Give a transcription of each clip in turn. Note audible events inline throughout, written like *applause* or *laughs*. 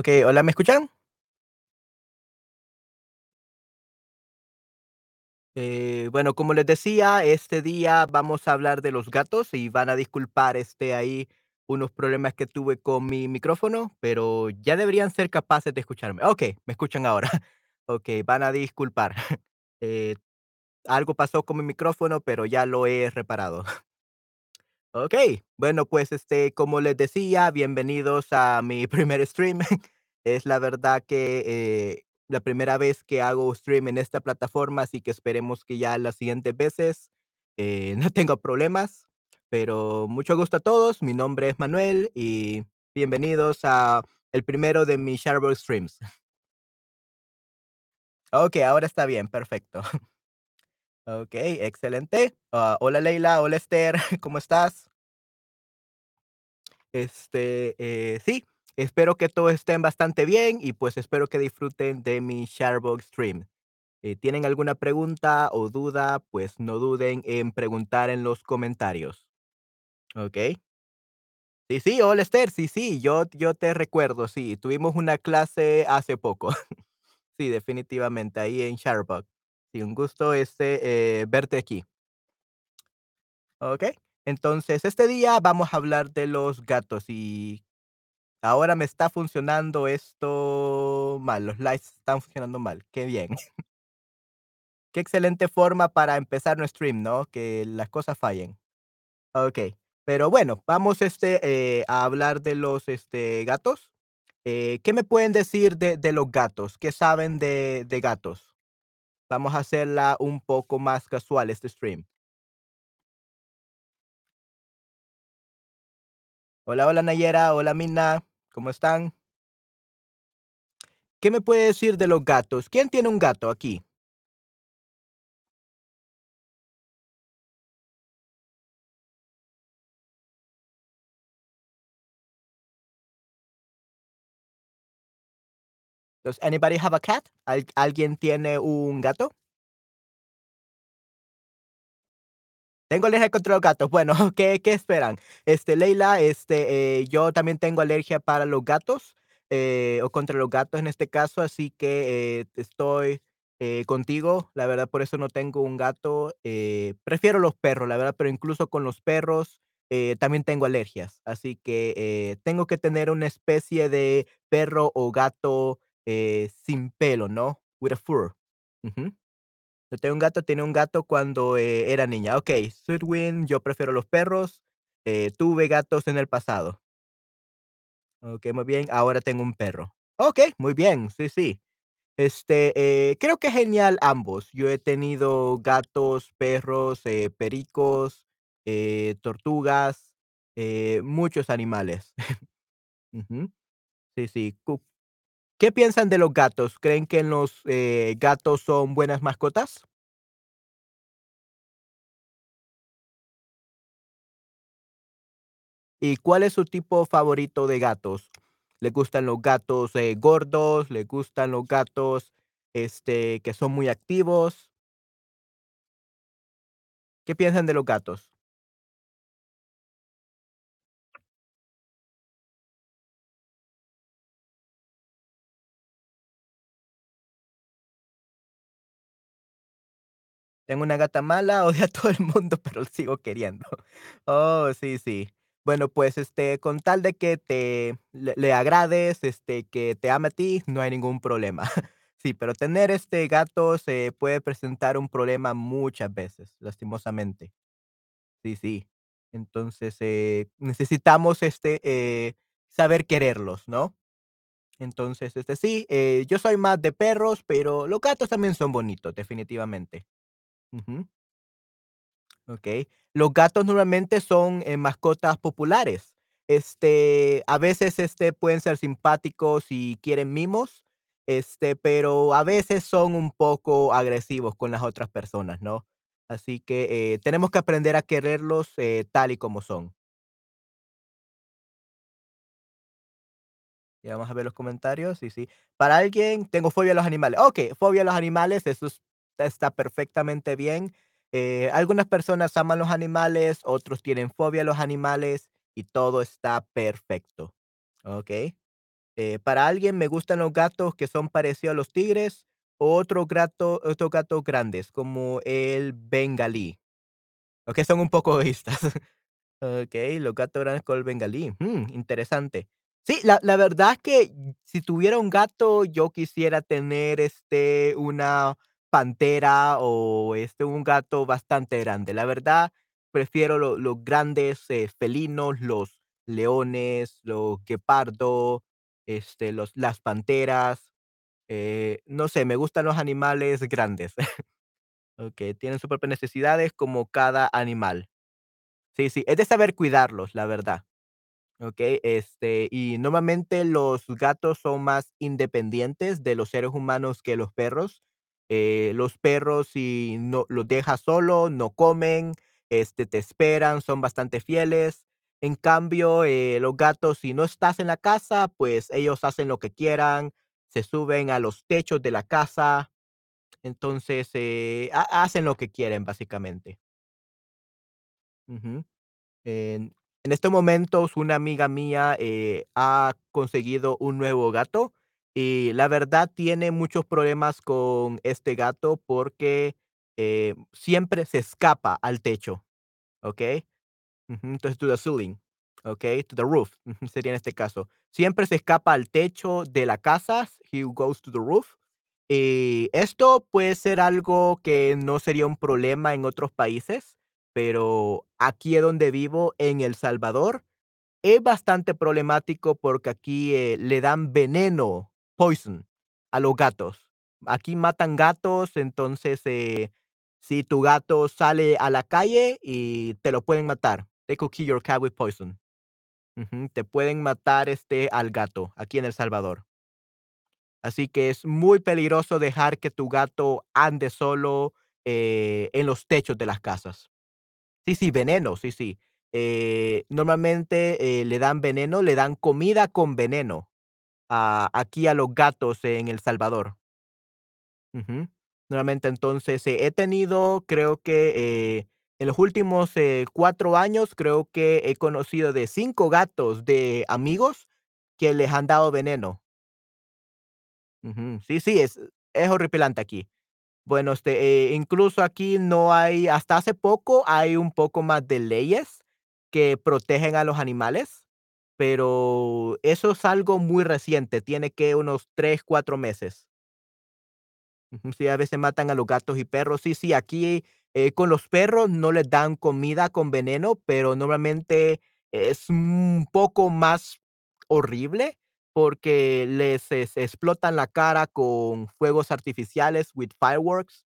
Okey, hola, ¿me escuchan? Eh, bueno, como les decía, este día vamos a hablar de los gatos y van a disculpar, este, ahí unos problemas que tuve con mi micrófono, pero ya deberían ser capaces de escucharme. Okey, me escuchan ahora. *laughs* Okey, van a disculpar. *laughs* Eh, algo pasó con mi micrófono, pero ya lo he reparado. *laughs* Okey, bueno, pues, este, como les decía, bienvenidos a mi *laughs* primer stream. Es la verdad que, eh, la primera vez que hago stream en esta plataforma, así que esperemos que ya las siguientes veces, eh, *laughs* no tenga problemas, pero mucho gusto a todos. Mi nombre es Manuel y bienvenidos a el primero de mis Shutterbug streams. Okey, ahora está bien, perfecto. *laughs* Okey, excelente. Ah, hola Leila, hola Esther, ¿cómo estás? Este, eh, sí, espero que todos estén bastante bien y, pues, espero que disfruten de mi Shutterbug stream. Eh, ¿tienen alguna pregunta o duda? Pues, no duden en preguntar en los comentarios. Okey. Sí, sí, hola Esther, sí, sí, yo yo te recuerdo, sí, tuvimos una clase hace poco. *laughs* Sí, definitivamente, ahí en Shutterbug. Sí, un gusto, este, eh, verte aquí. Okey. Entonces, este día vamos a hablar de los gatos y ahora me está funcionando esto mal, los lives están funcionando mal, qué bien. *laughs* Qué excelente forma para empezar un stream, ¿no? Que las cosas fallen. Okey, pero bueno, vamos, este, eh, a hablar de los, este, gatos. Eh, ¿qué me pueden decir de de los gatos? ¿Qué saben de de gatos? Vamos a hacerla un poco más casual este stream. Hola, hola Nayera, hola Mina, ¿cómo están? ¿Qué me puede decir de los gatos? ¿Quién tiene un gato aquí? Does anybody have a cat? ¿Al alguien tiene un gato? Tengo alergia contra los gatos. *laughs* Bueno, ¿qué qué esperan? Este, Leila, este, eh, yo también tengo alergia para los gatos, eh, o contra los gatos en este caso, así que, eh, estoy, eh, contigo. La verdad, por eso no tengo un gato, eh, prefiero los perros, la verdad, pero incluso con los perros, eh, también tengo alergias. Así que, eh, tengo que tener una especie de perro o gato, eh, sin pelo, ¿no? With a fur. Ujú. Yo tengo un gato, tenía un gato cuando, eh, era niña. Okey, Sweetwing, yo prefiero los perros, eh, tuve gatos en el pasado. Okey, muy bien, ahora tengo un perro. Okey, muy bien, sí, sí. Este, eh, creo que genial ambos. Yo he tenido gatos, perros, pericos, tortugas, muchos animales. *laughs* Ujú. Sí, sí. ¿Qué piensan de los gatos? ¿Creen que los, eh, gatos son buenas mascotas? ¿Y cuál es su tipo favorito de gatos? ¿Le gustan los gatos, eh, gordos? ¿Le gustan los gatos, este, que son muy activos? ¿Qué piensan de los gatos? Tengo una gata mala, *laughs* odia a todo el mundo, pero sigo queriendo. *laughs* Oh, sí, sí. Bueno, pues, este, con tal de que te le le agrades, este, que te ame a ti, no hay ningún problema. *laughs* Sí, pero tener, este, gatos, eh, puede presentar un problema muchas veces, lastimosamente. Sí, sí. Entonces, eh, necesitamos, este, eh, saber quererlos, ¿no? Entonces, este, sí, eh, yo soy más de perros, pero los gatos también son bonitos, definitivamente. Ujú. Okey. Los gatos normalmente son, eh, mascotas populares. Este, a veces, este, pueden ser simpáticos y quieren mimos, este, pero a veces son un poco agresivos con las otras personas, ¿no? Así que, eh, tenemos que aprender a quererlos, eh, tal y como son. Vamos a ver los comentarios, sí, sí. Para alguien, tengo fobia a los animales. Okey, fobia a los animales, eso es está perfectamente bien. Eh, algunas personas aman los animales, otros tienen fobia a los animales y todo está perfecto, ¿okey? Eh, para alguien me gustan los gatos que son parecidos a los tigres, o otro gato otros gatos grandes, como el bengalí, o que son un poco egoístas. *laughs* Okey, los gatos grandes con el bengalí, mm, interesante. Sí, la la verdad es que si tuviera un gato, yo quisiera tener, este, una pantera o, este, un gato bastante grande. La verdad, prefiero lo los grandes, eh, felinos, los leones, los guepardo, este, los las panteras, eh, no sé, me gustan los animales grandes. *laughs* Okey, tienen sus propias necesidades como cada animal. Sí, sí, es de saber cuidarlos, la verdad. Okey, este, y normalmente los gatos son más independientes de los seres humanos que los perros. Eh, los perros, si no los dejas solo, no comen, este, te esperan, son bastante fieles. En cambio, eh, los gatos, si no estás en la casa, pues ellos hacen lo que quieran, se suben a los techos de la casa, entonces, eh, ha hacen lo que quieren, básicamente. En en estos momentos, una amiga mía, ha conseguido un nuevo gato, y la verdad tiene muchos problemas con este gato porque, eh, siempre se escapa al techo. Ujú, entonces, to the ceiling, ¿okey? To the roof, sería en este caso. Siempre se escapa al techo de la casa, he goes to the roof. Y esto puede ser algo que no sería un problema en otros países, pero aquí es donde vivo, en El Salvador, es bastante problemático porque aquí, eh, le dan veneno, poison, a los gatos. Aquí matan gatos, entonces, eh, si tu gato sale a la calle y te lo pueden matar. They could kill your cat with poison. Te pueden matar, este, al gato, aquí en El Salvador. Así que es muy peligroso dejar que tu gato ande solo, eh, en los techos de las casas. Sí, sí, veneno, sí, sí. Eh, normalmente, le dan veneno, le dan comida con veneno, aquí a los gatos en El Salvador. Ujú. Nuevamente, entonces, eh, he tenido, creo que, eh, en los últimos, eh, 4 años, creo que he conocido de 5 gatos de amigos que les han dado veneno. Ujú. Sí, sí, es es horripilante aquí. Bueno, este, eh, incluso aquí no hay hasta hace poco hay un poco más de leyes que protegen a los animales, pero eso es algo muy reciente, tiene que unos 3, 4 meses. Sí, a veces matan a los gatos y perros. Sí, sí, aquí, eh, con los perros no les dan comida con veneno, pero normalmente es un poco más horrible, porque les es explotan la cara con fuegos artificiales, with fireworks.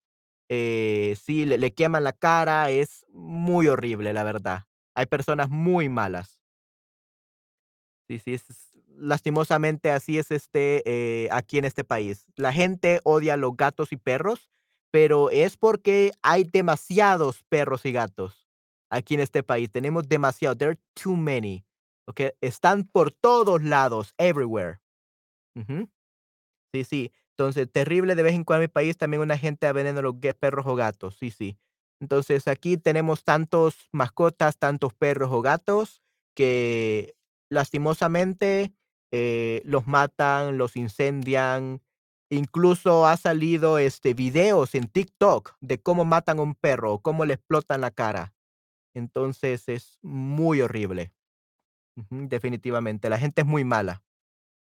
Eh, sí, le queman la cara, es muy horrible, la verdad. Hay personas muy malas. Sí, sí, lastimosamente así es, este, eh, aquí en este país. La gente odia los gatos y perros, pero es porque hay demasiados perros y gatos aquí en este país. Tenemos demasiados, there are too many, okey. Están por todos lados, everywhere. Ujú. Sí, sí. Entonces, terrible de vez en cuando en mi país también una gente envenena a los perros o gatos, sí, sí. Entonces, aquí tenemos tantos mascotas, tantos perros o gatos, que lastimosamente, eh, los matan, los incendian. Incluso ha salido, este, videos en TikTok de cómo matan a un perro, cómo le explotan la cara. Entonces, es muy horrible. Definitivamente, la gente es muy mala.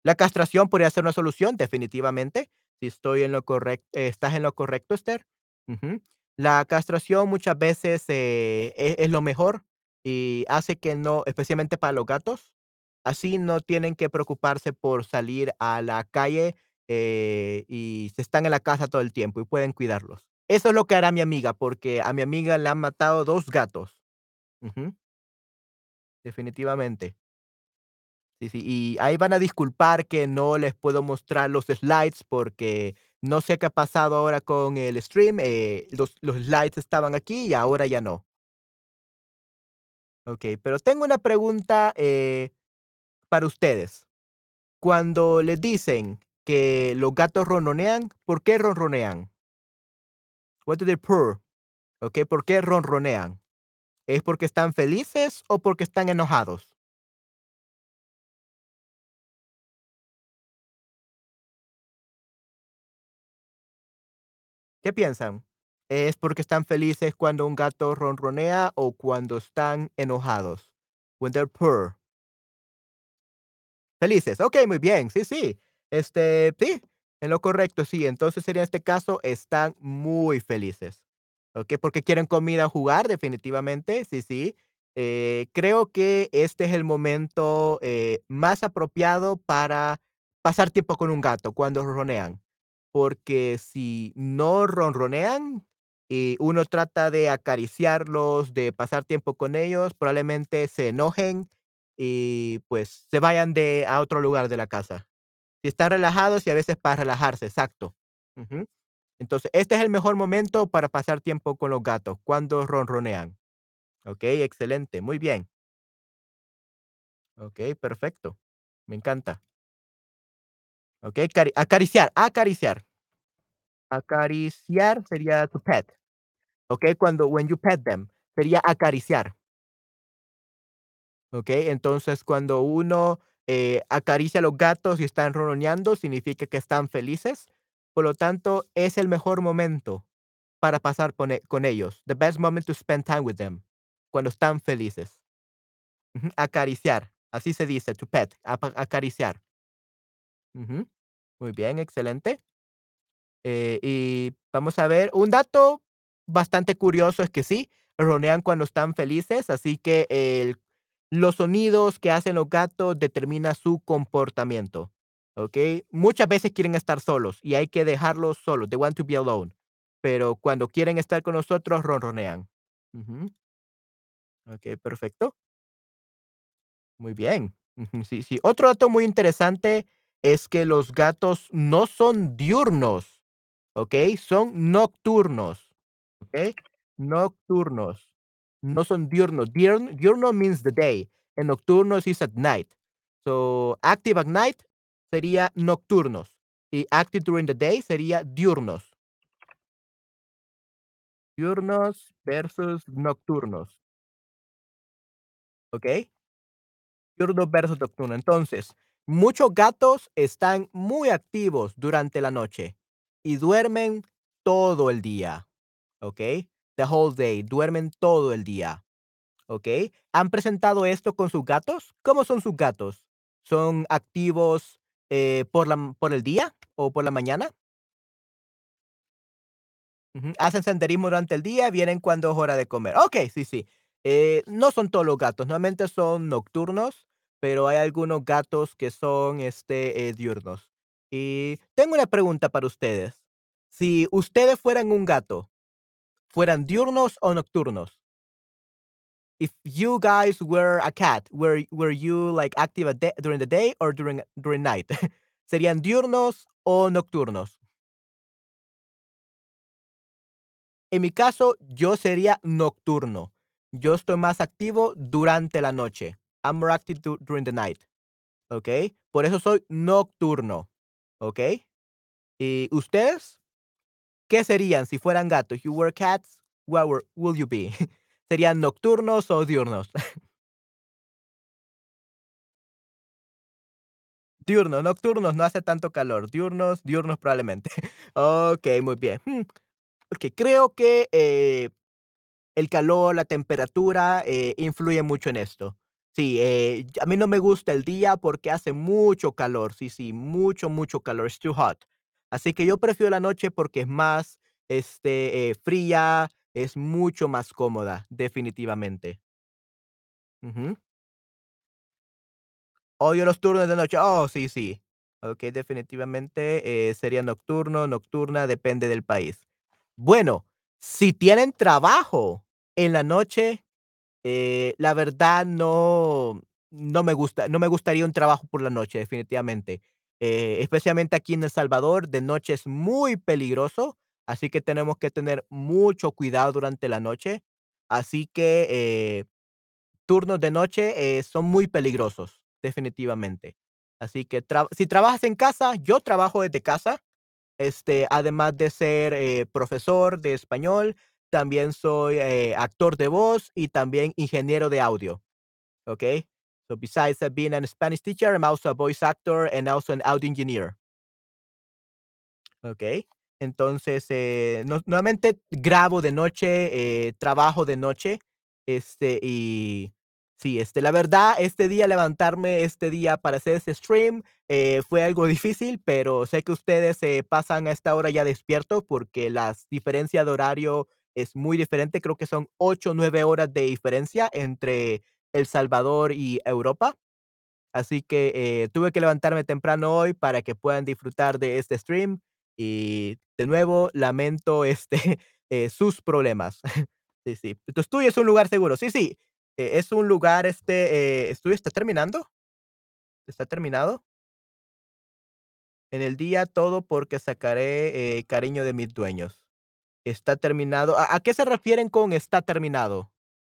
La castración podría ser una solución, definitivamente, si estoy en lo correc estás en lo correcto, Esther. La castración muchas veces, eh, es es lo mejor, y hace que no especialmente para los gatos, así no tienen que preocuparse por salir a la calle, eh, y se están en la casa todo el tiempo, y pueden cuidarlos. Eso es lo que hará mi amiga, porque a mi amiga le han matado 2 gatos. Definitivamente. Sí, sí, y ahí van a disculpar que no les puedo mostrar los slides, porque no sé qué ha pasado ahora con el stream, eh, los los slides estaban aquí y ahora ya no. Okey, pero tengo una pregunta, eh, para ustedes. Cuando les dicen que los gatos ronronean, ¿por qué ronronean? What do they purr? Okay, ¿Por qué ronronean? ¿Es porque están felices o porque están enojados? ¿Qué piensan? ¿Es porque están felices cuando un gato ronronea o cuando están enojados? When they purr. Felices, okey, muy bien, sí, sí, este, sí, en lo correcto, sí, entonces sería en este caso, están muy felices, okey, porque quieren comida, jugar, definitivamente, sí, sí, eh, creo que este es el momento, eh, más apropiado para pasar tiempo con un gato, cuando ronronean, porque si no ronronean y uno trata de acariciarlos, de pasar tiempo con ellos, probablemente se enojen y, pues, se vayan de a otro lugar de la casa. Si están relajados y a veces para relajarse, exacto. Entonces, este es el mejor momento para pasar tiempo con los gatos, cuando ronronean. Okey, excelente, muy bien. Okey, perfecto, me encanta. Cari acariciar, acariciar. Acariciar sería to pet, okey, cuando when you pet them, sería acariciar. Okey, entonces, cuando uno, eh, acaricia a los gatos y están ronroneando, significa que están felices, por lo tanto, es el mejor momento para pasar con e con ellos. The best moment to spend time with them, cuando están felices. Ujú, acariciar, así se dice, to pet, acariciar. Ujú, muy bien, excelente. Eh, y vamos a ver, un dato bastante curioso es que sí, ronronean cuando están felices, así que el los sonidos que hacen los gatos determina su comportamiento, ¿okey? Muchas veces quieren estar solos y hay que dejarlos solos, they want to be alone, pero cuando quieren estar con nosotros, ronronean. Ujú. Okey, perfecto. Muy bien. Sí, sí. Otro dato muy interesante es que los gatos no son diurnos, ¿okey? Son nocturnos, ¿okey? Nocturnos, no son diurnos. Diurn diurno means the day, and nocturnos is at night. So, active at night sería nocturnos, y active during the day sería diurnos. Diurnos versus nocturnos. ¿Okey? Diurno versus nocturno. Entonces, muchos gatos están muy activos durante la noche y duermen todo el día, ¿okey? The whole day, duermen todo el día, ¿okey? ¿Han presentado esto con sus gatos? ¿Cómo son sus gatos? ¿Son activos, eh, por la por el día o por la mañana? Hacen senderismo durante el día, vienen cuando es hora de comer. Okey, sí, sí. Eh, no son todos los gatos, normalmente son nocturnos, pero hay algunos gatos que son, este, eh, diurnos. Y tengo una pregunta para ustedes. Si ustedes fueran un gato, ¿fueran diurnos o nocturnos? If you guys were a cat, were were you, like, active during the day or during during night? *laughs* ¿Serían diurnos o nocturnos? En mi caso, yo sería nocturno. Yo estoy más activo durante la noche. I'm more active du during the night, ¿okey? Por eso soy nocturno, ¿okey? ¿Y ustedes? ¿Qué serían si fueran gatos? You were cats, what were will you be? *laughs* ¿Serían nocturnos o diurnos? *laughs* Diurnos, nocturnos no hace tanto calor. Diurnos diurnos probablemente. *laughs* Okey, muy bien. Mm, okey, creo que, eh, el calor, la temperatura, eh, influye mucho en esto. Sí, eh, a mí no me gusta el día porque hace mucho calor. Sí, sí, mucho, mucho calor, it's too hot. Así que yo prefiero la noche porque es más, este, eh, fría, es mucho más cómoda, definitivamente. Ujú. Odio los turnos de noche. Oh, sí, sí. Okey, definitivamente, eh, sería nocturno, nocturna, depende del país. Bueno, si tienen trabajo en la noche, eh, la verdad no no me gusta no me gustaría un trabajo por la noche, definitivamente. Eh, especialmente aquí en El Salvador, de noche es muy peligroso, así que tenemos que tener mucho cuidado durante la noche. Así que, eh, turnos de noche, eh, son muy peligrosos, definitivamente. Así que si trabajas en casa, yo trabajo desde casa, este, además de ser, profesor de español, también soy, actor de voz y también ingeniero de audio, ¿okey? So, besides, being an Spanish teacher, I'm also a voice actor and also an audio engineer. Okey. Entonces, eh, no normalmente grabo de noche, eh, trabajo de noche, este, y sí, este, la verdad, este día levantarme este día para hacer ese stream, eh, fue algo difícil, pero sé que ustedes se pasan a esta hora ya despierto porque las diferencia de horario es muy diferente, creo que son 8 o 9 horas de diferencia entre El Salvador y Europa. Así que, eh, tuve que levantarme temprano hoy para que puedan disfrutar de este stream y de nuevo lamento, *laughs* este, eh, sus problemas. Sí, sí. ¿Tu estudio es un lugar seguro? Sí, sí, eh, es un lugar, este, eh, ¿estudio está terminando? ¿Está terminado? En el día todo porque sacaré, cariño de mis dueños. Está terminado, ¿a a qué se refieren con está terminado?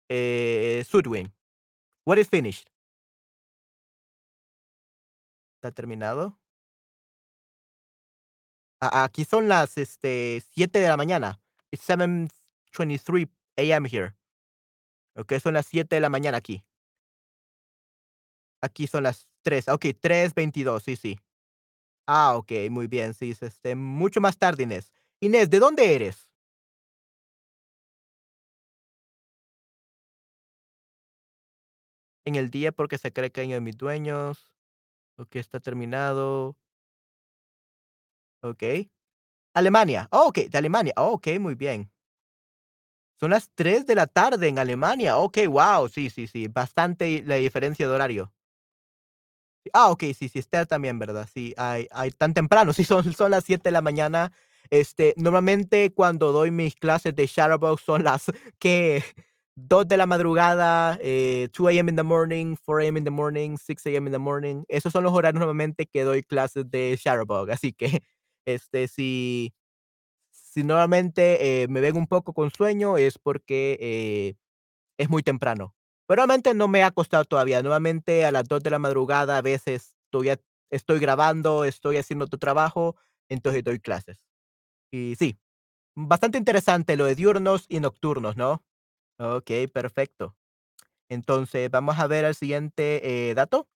Eh, Sudwin, what is finished? ¿Está terminado? Aquí son las, este, 7 de la mañana. It's 7:23 AM here. Okey, son las 7 de la mañana aquí. Aquí son las 3, okey, 3:22, sí, sí. Ah, okey, muy bien, sí, es, este, mucho más tarde, Inés. Inés, ¿de dónde eres? En el día porque sacaré cariño de mis dueños. Okey, está terminado. Okey. Alemania. Oh, okey, de Alemania. Oh, okey, muy bien. Son las 3 de la tarde en Alemania. Okey, guau. Sí, sí, sí, bastante la diferencia de horario. Ah, okey, sí, sí, está también, ¿verdad? Sí, hay hay tan temprano, *laughs* sí, son son las 7 de la mañana. Este, normalmente, cuando doy mis clases de Shadowbox son las, ¿qué? 2 de la madrugada, eh, 2 AM in the morning, 4 AM in the morning, 6 AM in the morning. Esos son los horarios normalmente que doy clases de Shadowbug, así que, *laughs* este, si si nuevamente, eh, me ven un poco con sueño es porque, eh, es muy temprano. Pero realmente no me ha acostado todavía. Nuevamente a las 2 de la madrugada a veces todavía estoy grabando, estoy haciendo otro trabajo, entonces doy clases. Y sí, bastante interesante lo de diurnos y nocturnos, ¿no? Okey, perfecto. Entonces, vamos a ver el siguiente, eh, dato.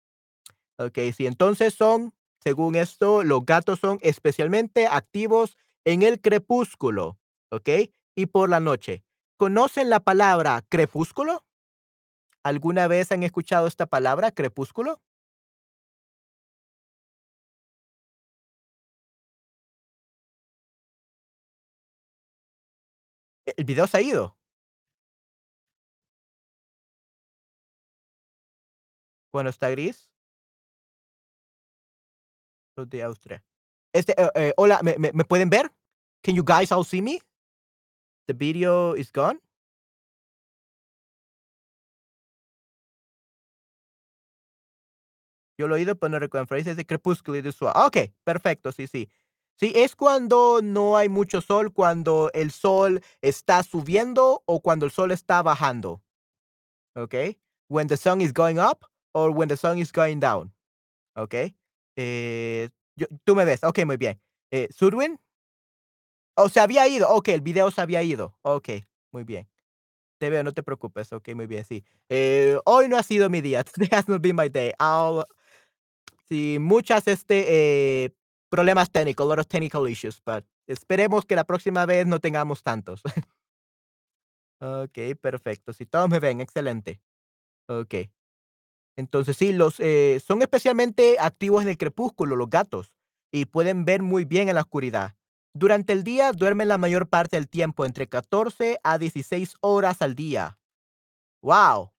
Okey, sí, entonces son, según esto, los gatos son especialmente activos en el crepúsculo, ¿okey? Y por la noche. ¿Conocen la palabra crepúsculo? ¿Alguna vez han escuchado esta palabra, crepúsculo? ¿E el video se ha ido? ¿Cuando está gris? Los de Austria. Este, eh eh, hola, ¿me me me pueden ver? Can you guys all see me? The video is gone. Yo lo he oído, pero no recuerdo. Frases de crepúsculo y de sua ah, okey, perfecto, sí, sí. Sí, es cuando no hay mucho sol, cuando el sol está subiendo o cuando el sol está bajando. Okey. When the sun is going up or when the sun is going down. Okey. Eh, yo tú me ves. Okey, muy bien. Eh, ¿Sudwin? Oh, se había ido. Okey, el video se había ido. Okey, muy bien. Te veo, no te preocupes. Okey, muy bien, sí. Eh, hoy no ha sido mi día. *laughs* Today has not been my day. I'll sí, muchas, este, eh, problemas técnicos, a lot of technical issues, but esperemos que la próxima vez no tengamos tantos. *laughs* Okey, perfecto. Sí, todos me ven, excelente. Okey. Entonces sí, los, eh, son especialmente activos en el crepúsculo, los gatos, y pueden ver muy bien en la oscuridad. Durante el día duermen la mayor parte del tiempo, entre 14 a 16 horas al día. Guau,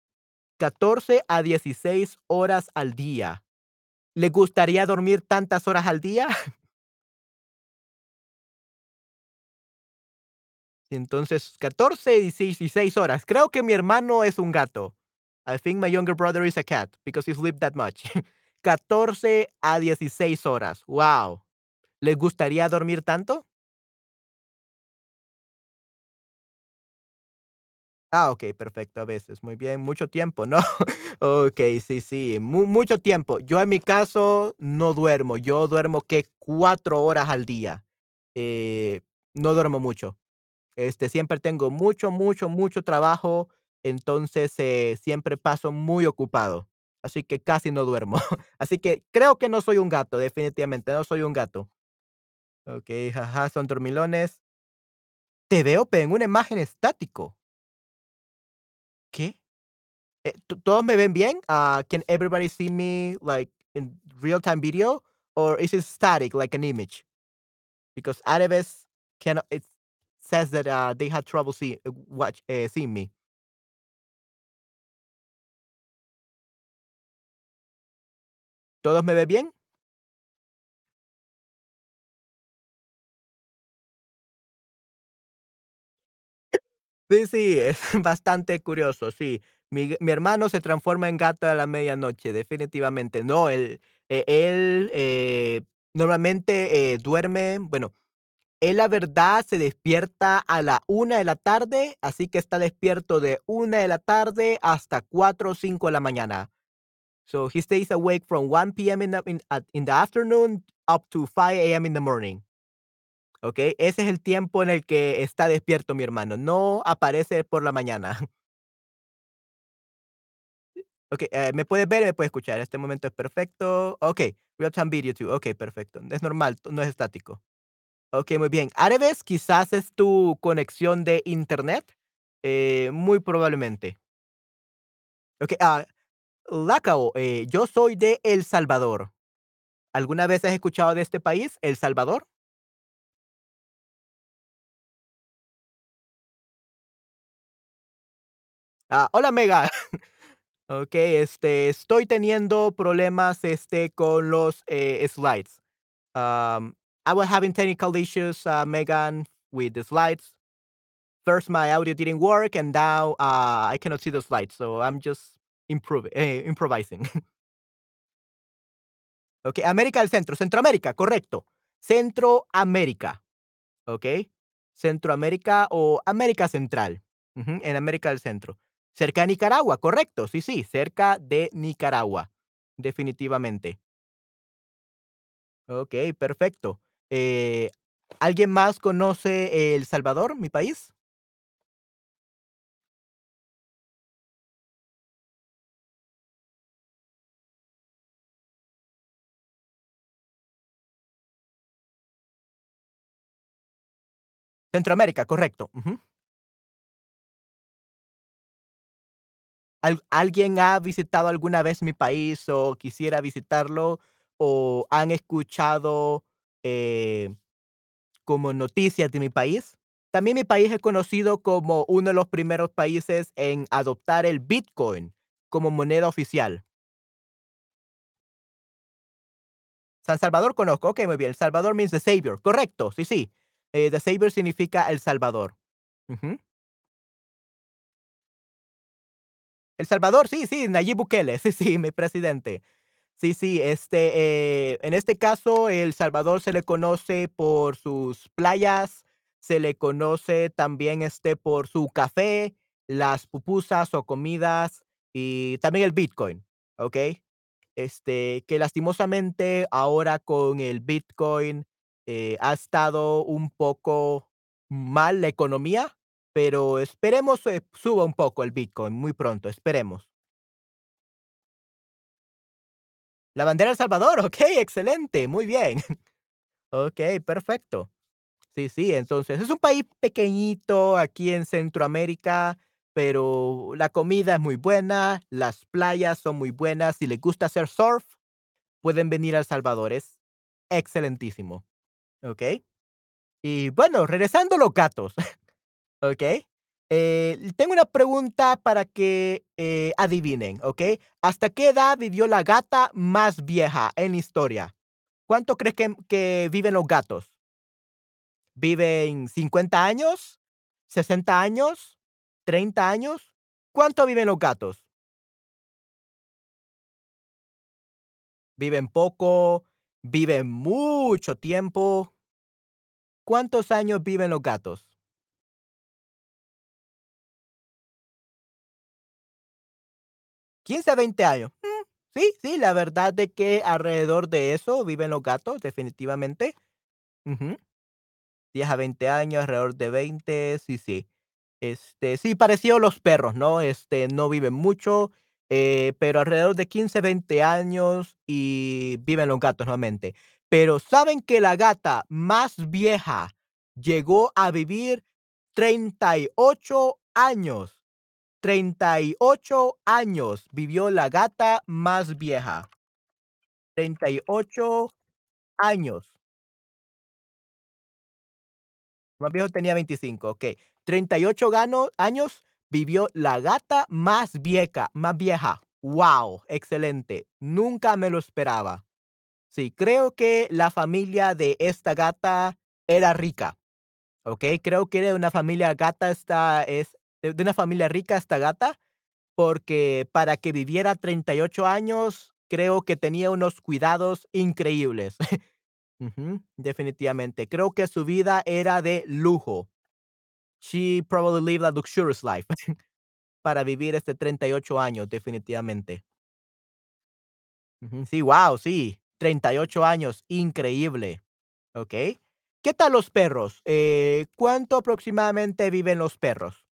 14 a 16 horas al día. ¿Le gustaría dormir tantas horas al día? *laughs* Entonces, 14 y 16 horas. Creo que mi hermano es un gato. I think my younger brother is a cat because he sleep that much. *laughs* 14 a 16 horas. Guau. ¿Les gustaría dormir tanto? Ah, okey, perfecto, a veces, muy bien, mucho tiempo, ¿no? *laughs* Okey, sí, sí, mu mucho tiempo. Yo, en mi caso, no duermo, yo duermo, ¿qué? 4 horas al día, eh, no duermo mucho. Este, siempre tengo mucho, mucho, mucho trabajo, entonces, eh, siempre paso muy ocupado, así que casi no duermo. *laughs* Así que creo que no soy un gato, definitivamente, no soy un gato. Okey, ajá, son dormilones. Te veo, pero en una imagen estático. ¿Qué? Eh, ¿to todos me ven bien? Ah, can everybody see me, like, in real time video, or is it static like an image? Because Areves cannot it says that, uh, they had trouble see watch eh, seeing me. ¿Todos me ven bien? Sí, sí, es *laughs* bastante curioso, sí. Mi hermano se transforma en gato a la medianoche, definitivamente. No, él, e él, eh, normalmente, eh, duerme, bueno, él, la verdad, se despierta a la 1 de la tarde, así que está despierto de 1 de la tarde hasta 4 o 5 de la mañana. So, he stays awake from 1 PM in the in in the afternoon up to 5 AM in the morning. Okey, ese es el tiempo en el que está despierto mi hermano, no aparece por la mañana. *laughs* Okey, eh, me puedes ver me puedes escuchar. Este momento es perfecto. Okey, real time video too. Okey, perfecto. Es normal, no es estático. Okey, muy bien. ¿Árabes quizás es tu conexión de Internet? Eh, muy probablemente. Okey, ah, Lacao, eh, yo soy de El Salvador. ¿Alguna vez has escuchado de este país, El Salvador? Ah, hola, Mega. *laughs* Okey, este, estoy teniendo problemas, este, con los, eh, slides. Um, I was having technical issues, uh, Megan, with the slides. First, my audio didn't work, and now, uh, I cannot see the slides, so I'm just improve eh, improvising. *laughs* Okey, América del Centro, Centroamérica, correcto. Centroamérica, ¿okey? Centroamérica o América Central, en América del Centro. Cerca de Nicaragua, correcto, sí, sí, cerca de Nicaragua, definitivamente. Okey, perfecto. Eh, ¿alguien más conoce El Salvador, mi país? Centroamérica, correcto, ujú. ¿Al alguien ha visitado alguna vez mi país o quisiera visitarlo, o han escuchado, eh, como noticias de mi país? También mi país es conocido como uno de los primeros países en adoptar el Bitcoin como moneda oficial. San Salvador conozco, okey, muy bien. Salvador means the savior, correcto, sí, sí. Eh, the savior significa el salvador. El Salvador, sí, sí, Nayib Bukele, *laughs* sí, sí, mi presidente. Sí, sí, este, eh, en este caso, El Salvador se le conoce por sus playas, se le conoce también, este, por su café, las pupusas o comidas y también el Bitcoin, ¿okey? Este, que lastimosamente ahora con el Bitcoin, eh, ha estado un poco mal la economía, pero esperemos, eh, suba un poco el Bitcoin muy pronto, esperemos. La bandera de El Salvador, okey, excelente, muy bien. *laughs* Okey, perfecto. Sí, sí, entonces, es un país pequeñito aquí en Centroamérica, pero la comida es muy buena, las playas son muy buenas. Si les gusta hacer surf, pueden venir a El Salvador, es excelentísimo, ¿okey? Y bueno, regresando a los gatos, *laughs* ¿okey? Eh, tengo una pregunta para que, eh, adivinen, ¿okey? ¿Hasta qué edad vivió la gata más vieja en la historia? ¿Cuánto crees que que viven los gatos? ¿Viven 50 años, 60 años, 30 años? ¿Cuánto viven los gatos? ¿Viven poco, viven mucho tiempo? ¿Cuántos años viven los gatos? 15 a 20 años. Mm, sí, sí, la verdad de que alrededor de eso viven los gatos, definitivamente. Ujú. 10 a 20 años, alrededor de 20, sí, sí. Este, sí, parecido a los perros, ¿no? Este, no viven mucho, eh, pero alrededor de 15, 20 años y viven los gatos nuevamente. Pero, ¿saben que la gata más vieja llegó a vivir 38 años? 38 años vivió la gata más vieja. 38 años. Más viejo tenía 25, okey. 38 gano años vivió la gata más vieja más vieja. Guau, excelente. Nunca me lo esperaba. Sí, creo que la familia de esta gata era rica, ¿okey? Creo que era de una familia gata esta es de una familia rica esta gata, porque para que viviera 38 años, creo que tenía unos cuidados increíbles. *laughs* Definitivamente. Creo que su vida era de lujo. She probably lived a luxurious life *laughs* para vivir, este, 38 años, definitivamente. Sí, guau, sí, 38 años, increíble. Okey. ¿Qué tal los perros? Eh, ¿cuánto aproximadamente viven los perros?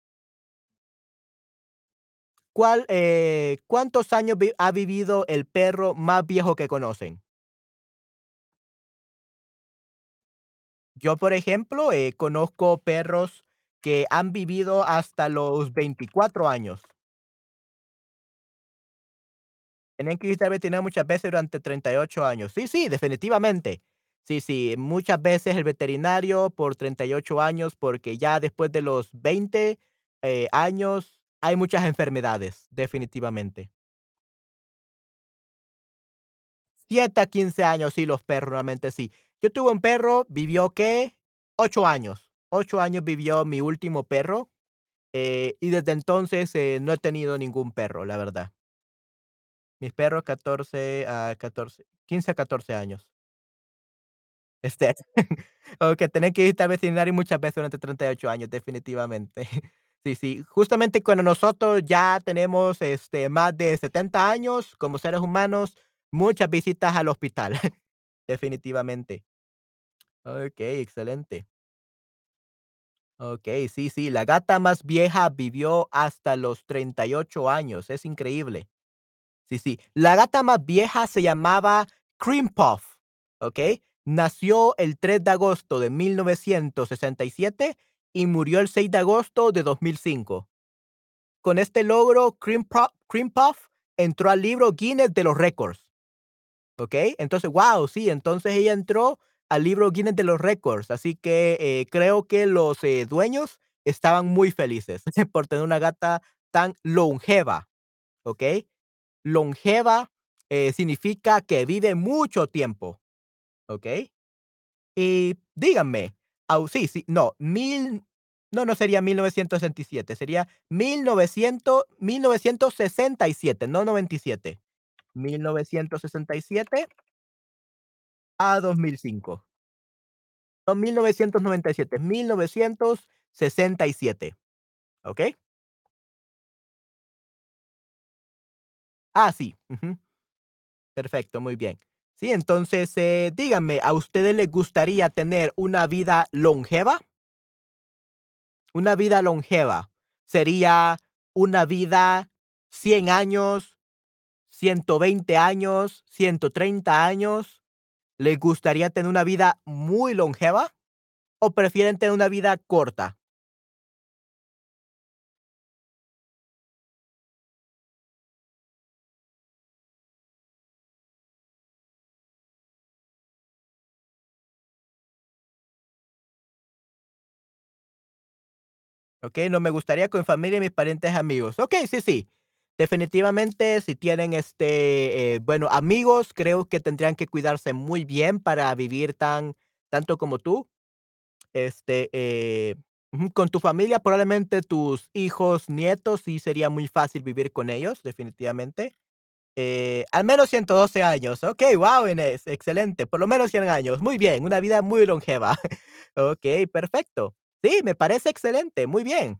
¿Cuál, eh, cuántos años ha vivido el perro más viejo que conocen? Yo, por ejemplo, eh, conozco perros que han vivido hasta los 24 años. Tenían que visitar veterinario muchas veces durante 38 años. Sí, sí, definitivamente. Sí, sí, muchas veces el veterinario por 38 años, porque ya después de los 20, eh, años hay muchas enfermedades, definitivamente. 7 a 15 años, sí, los perros, realmente sí. Yo tuve un perro, vivió, ¿qué? 8 años. 8 años vivió mi último perro, eh, y desde entonces, eh, no he tenido ningún perro, la verdad. Mis perros 14 a 14, 15 a 14 años. Este, *laughs* o que tener que irte al veterinario muchas veces durante 38 años, definitivamente. *laughs* Sí, sí, justamente cuando nosotros ya tenemos, este, más de 70 años como seres humanos, muchas visitas al hospital, *laughs* definitivamente. Okey, excelente. Okey, sí, sí, la gata más vieja vivió hasta los 38 años, es increíble. Sí, sí, la gata más vieja se llamaba Cream Puff, ¿okey? Nació el 3 de agosto de 1967 y murió el 6 de agosto de 2005. Con este logro, Cream Puff Cream Puff entró al libro Guinness de los récords. ¿Okey? Entonces, guau, sí, entonces ella entró al libro Guinness de los récords, así que, eh, creo que los, eh, dueños estaban muy felices *laughs* por tener una gata tan longeva, ¿okey? Longeva, eh, significa que vive mucho tiempo, ¿okey? Y díganme, au sí, sí, no, mil no, no sería 1967, sería mil novecientos mil novecientos sesenta y siete, no 97. 1967 a 2005. No, 1997, 1967, ¿okey? Ah, sí. Perfecto, muy bien. Sí, entonces, eh, díganme, ¿a ustedes les gustaría tener una vida longeva? Una vida longeva, ¿sería una vida 100 años, 120 años, 130 años? ¿Les gustaría tener una vida muy longeva o prefieren tener una vida corta? Okey, no, me gustaría con familia mis parientes, amigos. Okey, sí, sí. Definitivamente, si tienen, este, eh, bueno, amigos, creo que tendrían que cuidarse muy bien para vivir tan tanto como tú. Este, eh, con tu familia, probablemente tus hijos, nietos, sí sería muy fácil vivir con ellos, definitivamente. Eh, al menos 112 años. Okey, guau, Inés, excelente, por lo menos 100 años. Muy bien, una vida muy longeva. *laughs* Okey, perfecto. Sí, me parece excelente, muy bien.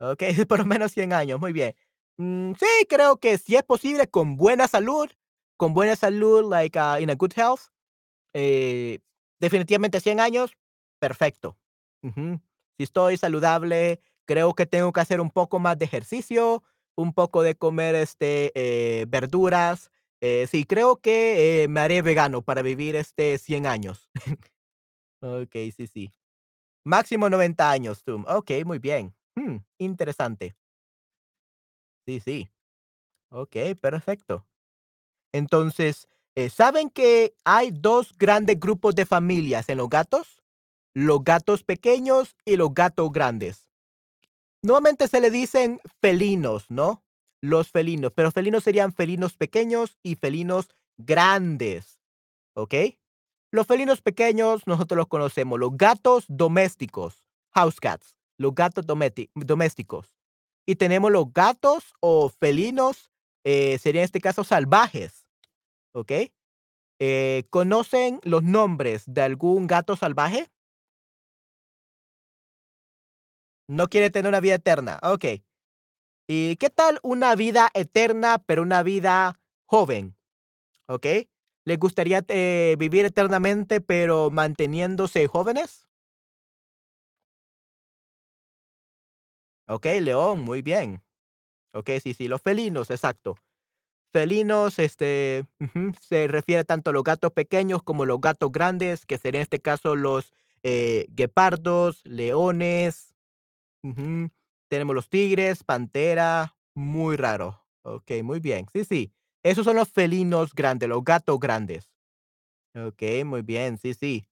Okey, *laughs* por lo menos 100 años, muy bien. Mm, sí, creo que si es posible, con buena salud con buena salud, like, ah, in a good health, eh, definitivamente 100 años, perfecto. Ujú. Si estoy saludable, creo que tengo que hacer un poco más de ejercicio, un poco de comer, este, eh, verduras, Eh, sí, creo que, eh, me haré vegano para vivir, este, 100 años. *laughs* Okey, sí, sí. Máximo 90 años tú. Okey, muy bien. Mm, interesante. Sí, sí. Okey, perfecto. Entonces, eh, ¿saben que hay 2 grandes grupos de familias en los gatos? Los gatos pequeños y los gatos grandes. Nuevamente se le dicen felinos, ¿no? Los felinos, pero felinos serían felinos pequeños y felinos grandes, ¿ok? Los felinos pequeños nosotros los conocemos, los gatos domésticos, house cats, los gatos domésticos. Y tenemos los gatos o felinos, eh, sería en este caso salvajes, ¿ok? Eh, ¿conocen los nombres de algún gato salvaje? No quiere tener una vida eterna, okey. ¿Y qué tal una vida eterna, pero una vida joven? ¿Okey? ¿Les gustaría, eh, vivir eternamente, pero manteniéndose jóvenes? Okey, león, muy bien. Okey, sí, sí, los felinos, exacto. Felinos, este, se refiere tanto a los gatos pequeños como los gatos grandes, que sería en este caso los, eh, guepardos, leones, tenemos los tigres, pantera, muy raro. Okey, muy bien. Sí, sí, esos son los felinos grandes, los gatos grandes. Okey, muy bien, sí, sí.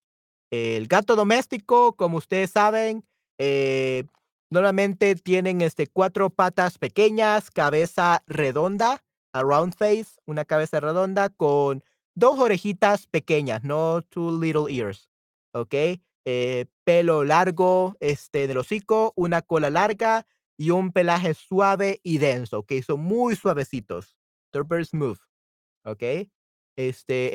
El gato doméstico, como ustedes saben, eh, normalmente tienen, este, 4 patas pequeñas, cabeza redonda, a round face, una cabeza redonda con 2 orejitas pequeñas, ¿no? Two little ears, ¿okey? Eh, pelo largo, este, del hocico, una cola larga y un pelaje suave y denso, que son muy suavecitos. They're very smooth, ¿okey? Este,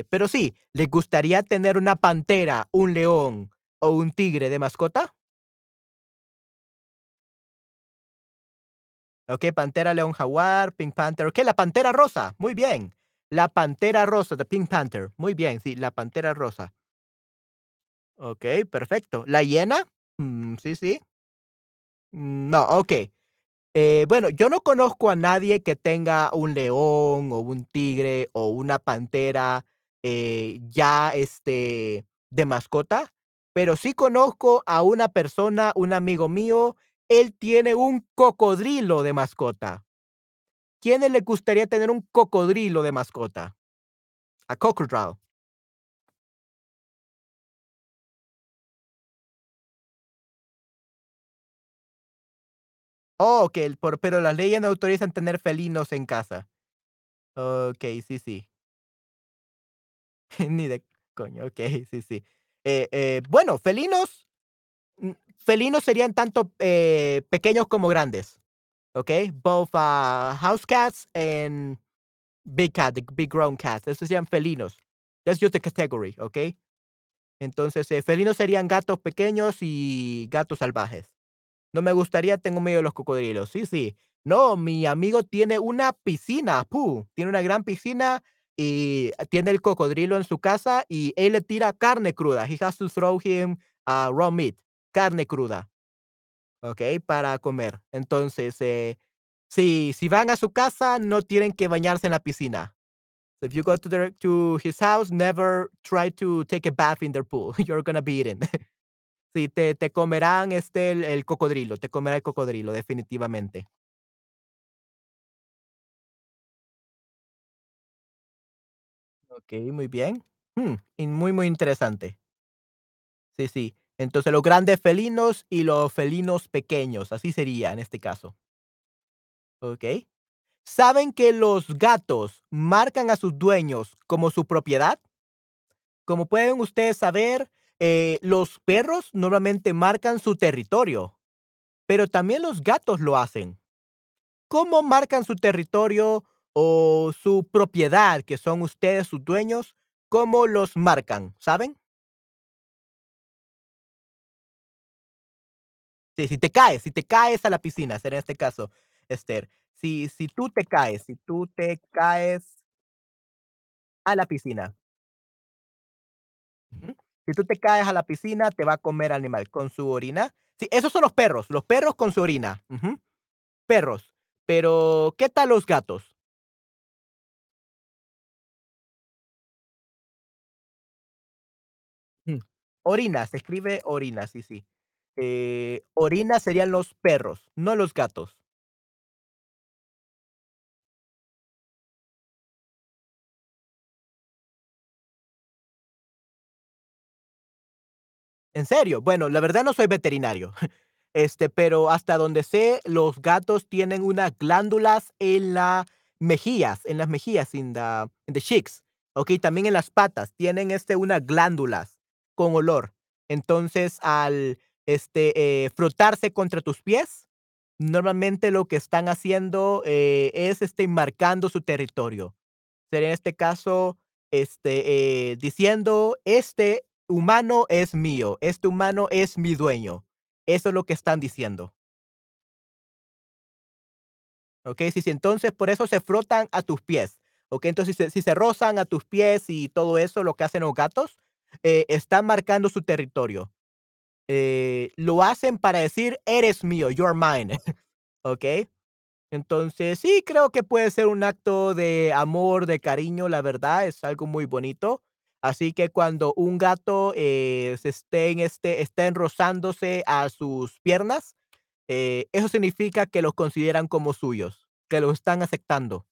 eh, pero sí, ¿les gustaría tener una pantera, un león o un tigre de mascota? Okey, pantera, león, jaguar, Pink Panther. Okey, la pantera rosa, muy bien. La pantera rosa, the Pink Panther. Muy bien, sí, la pantera rosa. Okey, perfecto. ¿La hiena? Mm, sí, sí. Mm, no, okey. Eh, bueno, yo no conozco a nadie que tenga un león, o un tigre, o una pantera, eh, ya, este, de mascota, pero sí conozco a una persona, un amigo mío, él tiene un cocodrilo de mascota. ¿Quiénes le gustaría tener un cocodrilo de mascota? A crocodile. Oh, el por pero las leyes no autorizan tener felinos en casa. Okey, sí, sí. *laughs* Ni de coño, okey, sí, sí. Eh eh, bueno, felinos, mm, felinos serían tanto, eh, pequeños como grandes, okey, both, ah, house cats and big cat, the big grown cats, esos serían felinos. That's just the category, okey. Entonces, eh, felinos serían gatos pequeños y gatos salvajes. No me gustaría, tengo miedo de los cocodrilos. Sí, sí. No, mi amigo tiene una piscina, ¡pu! Tiene una gran piscina y tiene el cocodrilo en su casa y él le tira carne cruda. He has to throw him, ah, raw meat, carne cruda, ¿okey? Para comer. Entonces, eh, si si van a su casa, no tienen que bañarse en la piscina. If you go to their to his house, never try to take a bath in their pool. *laughs* You're gonna be eaten. *laughs* Sí, te te comerán, este, el cocodrilo, te comerá el cocodrilo, definitivamente. Okey, muy bien. Mm, y muy, muy interesante. Sí, sí. Entonces, los grandes felinos y los felinos pequeños, así sería en este caso. Okey. ¿Saben que los gatos marcan a sus dueños como su propiedad? Como pueden ustedes saber, eh, los perros normalmente marcan su territorio, pero también los gatos lo hacen. ¿Cómo marcan su territorio o su propiedad, que son ustedes sus dueños? ¿Cómo los marcan? ¿Saben? Sí, si te caes, si te caes a la piscina, será en este caso, Esther. Si, si tú te caes, si tú te caes a la piscina. Si tú te caes a la piscina, te va a comer animal con su orina. Sí, esos son los perros, los perros con su orina. Perros. Pero, ¿qué tal los gatos? Mm. Orina, se escribe orina, sí, sí. Eh, orina serían los perros, no los gatos. ¿En serio? Bueno, la verdad no soy veterinario, *laughs* este, pero hasta donde sé, los gatos tienen unas glándulas en la mejillas, en las mejillas, in the in the cheeks, también en las patas, tienen, este, unas glándulas con olor. Entonces, al, este, eh, frotarse contra tus pies, normalmente lo que están haciendo, eh, es, este, marcando su territorio. Sería en este caso, este, eh, diciendo: "Este humano es mío, este humano es mi dueño". Eso es lo que están diciendo. Okey, sí, sí, entonces por eso se frotan a tus pies, okey, entonces si se si se rozan a tus pies y todo eso, lo que hacen los gatos, están marcando su territorio. Eh, lo hacen para decir: "Eres mío, you are mine", *laughs* ¿okey? Entonces, sí, creo que puede ser un acto de amor, de cariño, la verdad, es algo muy bonito. Así que cuando un gato, eh, se estén, este, estén rozándose a sus piernas, eh, eso significa que los consideran como suyos, que los están aceptando,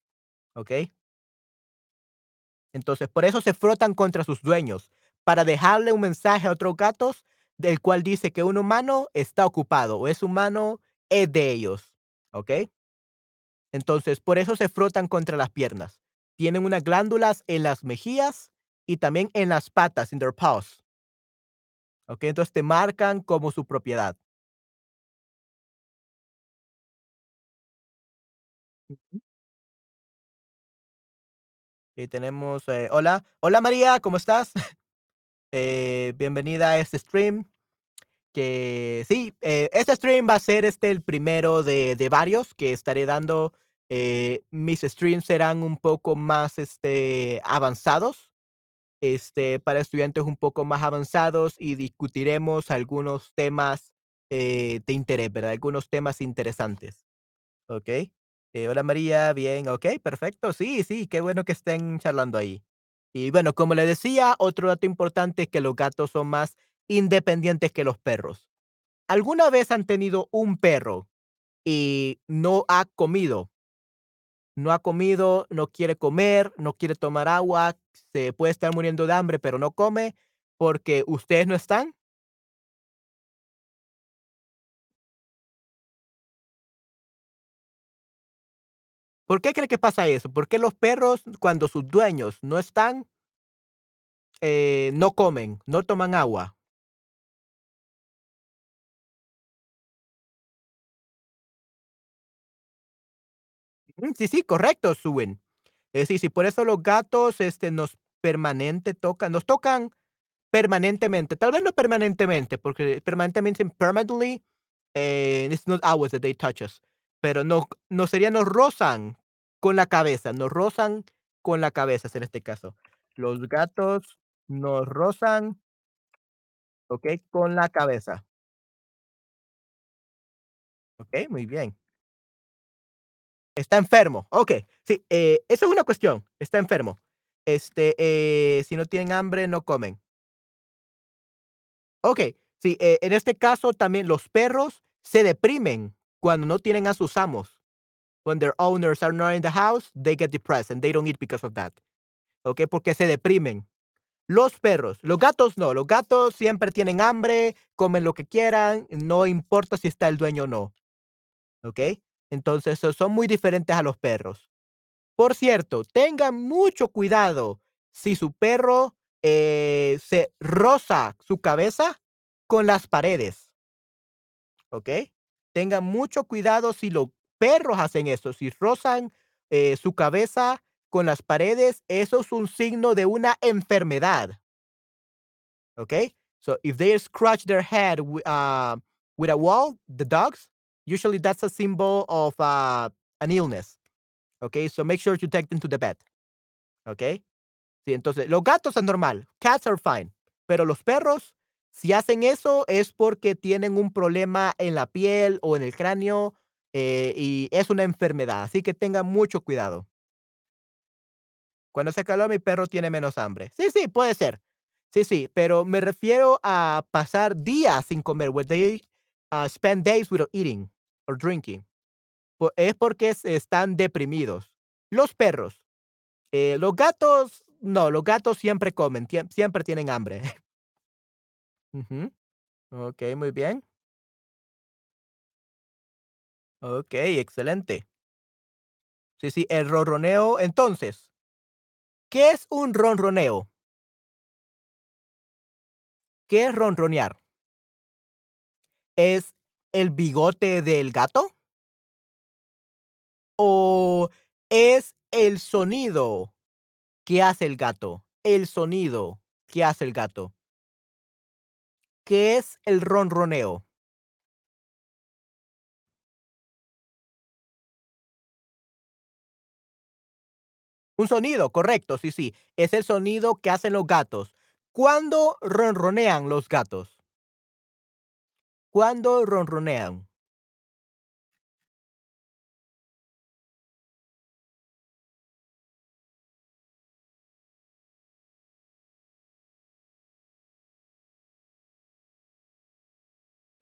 ¿okey? Entonces, por eso se frotan contra sus dueños, para dejarle un mensaje a otros gatos, del cual dice que un humano está ocupado, o ese humano es de ellos, ¿okey? Entonces, por eso se frotan contra las piernas. Tienen unas glándulas en las mejillas y también en las patas, in their paws. Okey, entonces te marcan como su propiedad. Y tenemos, eh, hola, hola María, ¿cómo estás? *laughs* Eh, bienvenida a este stream, que sí, eh, este stream va a ser, este, el primero de de varios que estaré dando, eh, mis streams serán un poco más, este, avanzados, este, para estudiantes un poco más avanzados y discutiremos algunos temas, eh, de interés, ¿verdad? Algunos temas interesantes, ¿okey? Eh, hola María, bien, okey, perfecto, sí, sí, qué bueno que estén charlando ahí. Y bueno, como le decía, otro dato importante es que los gatos son más independientes que los perros. ¿Alguna vez han tenido un perro y no ha comido? No ha comido, no quiere comer, no quiere tomar agua, se puede estar muriendo de hambre, pero no come, porque ustedes no están. ¿Por qué cree que pasa eso? ¿Por qué los perros, cuando sus dueños no están eh, no comen, no toman agua? Mm, sí, sí, correcto, suben. Eh, sí, sí, por eso los gatos, este, nos permanente tocan nos tocan permanentemente, tal vez no permanentemente, porque permanentemente, permanently, eh, it's not always that they touch us, pero no no sería nos rozan con la cabeza, nos rozan con la cabeza, en este caso. Los gatos nos rozan okey, con la cabeza. Okey, muy bien. Está enfermo, okey, sí, eh, esa es una cuestión, está enfermo. Este, eh, si no tienen hambre, no comen. Okey, sí, eh, en este caso también los perros se deprimen cuando no tienen a sus amos. When their owners are not in the house, they get depressed and they don't eat because of that. Okey, porque se deprimen. Los perros, los gatos no, los gatos siempre tienen hambre, comen lo que quieran, no importa si está el dueño o no. ¿Okey? Entonces, so son muy diferentes a los perros. Por cierto, tengan mucho cuidado si su perro, eh, se roza su cabeza con las paredes. ¿Okey? Tengan mucho cuidado si los perros hacen eso, si rozan, eh, su cabeza con las paredes, eso es un signo de una enfermedad. ¿Okey? So, if they scratch their head ah, with a wall, the dogs, usually that's a symbol of, ah, an illness. ¿Okey? So, make sure to take them to the vet. ¿Okey? Sí, entonces, los gatos es normal, cats are fine, pero los perros, si hacen eso es porque tienen un problema en la piel o en el cráneo, eh, y es una enfermedad, así que tengan mucho cuidado. Cuando hace calor, mi perro tiene menos hambre. Sí, sí, puede ser. Sí, sí, pero me refiero a pasar días sin comer, when they, ah, spend days without eating or drinking. Es porque están deprimidos. Los perros, eh, los gatos, no, los gatos siempre comen, siempre tienen hambre. *laughs* Okey, muy bien. Okey, excelente. Sí, sí, el ronroneo, entonces ¿qué es un ronroneo? ¿Qué es ronronear? ¿Es el bigote del gato? ¿O es el sonido que hace el gato? El sonido que hace el gato. ¿Qué es el ronroneo? Un sonido, correcto, sí, sí, es el sonido que hacen los gatos. ¿Cuándo ronronean los gatos? ¿Cuándo ronronean?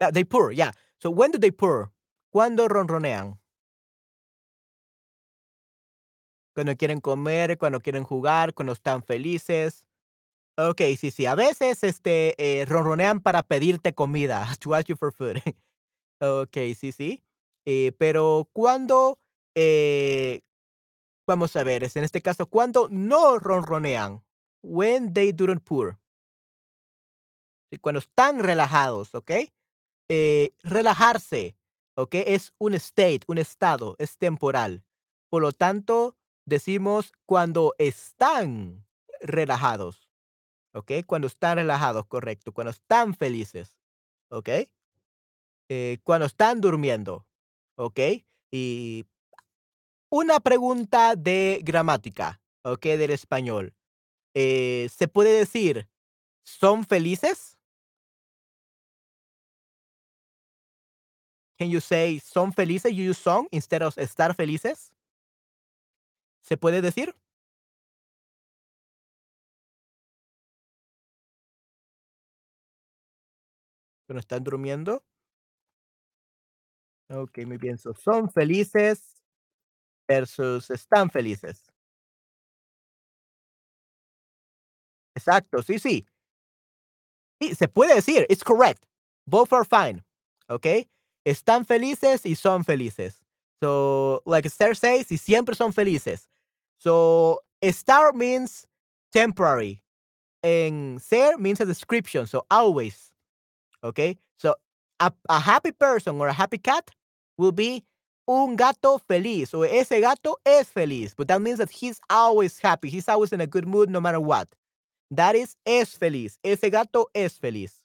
Ah, they purr, yeah. So when do they purr? ¿Cuándo ronronean? Cuando quieren comer, cuando quieren jugar, cuando están felices. Okey, sí, sí, a veces, este, eh, ronronean para pedirte comida, *laughs* to ask you for food. Okey, sí, sí. Eh, pero, ¿cuándo, eh, vamos a ver, es en este caso, cuándo no ronronean? When they don't. Y cuando están relajados, ¿okey? Eh, relajarse, ¿okey? Es un state, un estado, es temporal. Por lo tanto, decimos cuando están relajados, ¿okey? Cuando están relajados, correcto, cuando están felices, ¿okey? Eh, cuando están durmiendo, ¿okey? Y una pregunta de gramática, ¿okey? Del español, eh, ¿se puede decir son felices? Can you say son felices? You use son instead of estar felices. ¿Se puede decir? ¿Cuando están durmiendo? Okey, muy bien. So, son felices versus están felices. Exacto, sí, sí. Sí, se puede decir, it's correct. Both are fine, ¿okey? Están felices y son felices. So, like Esther says, y siempre son felices. So, estar means temporary, and ser means a description, so always, ¿okey? So, a a happy person or a happy cat will be un gato feliz, o ese gato es feliz, but that means that he's always happy, he's always in a good mood no matter what. That is, es feliz, ese gato es feliz.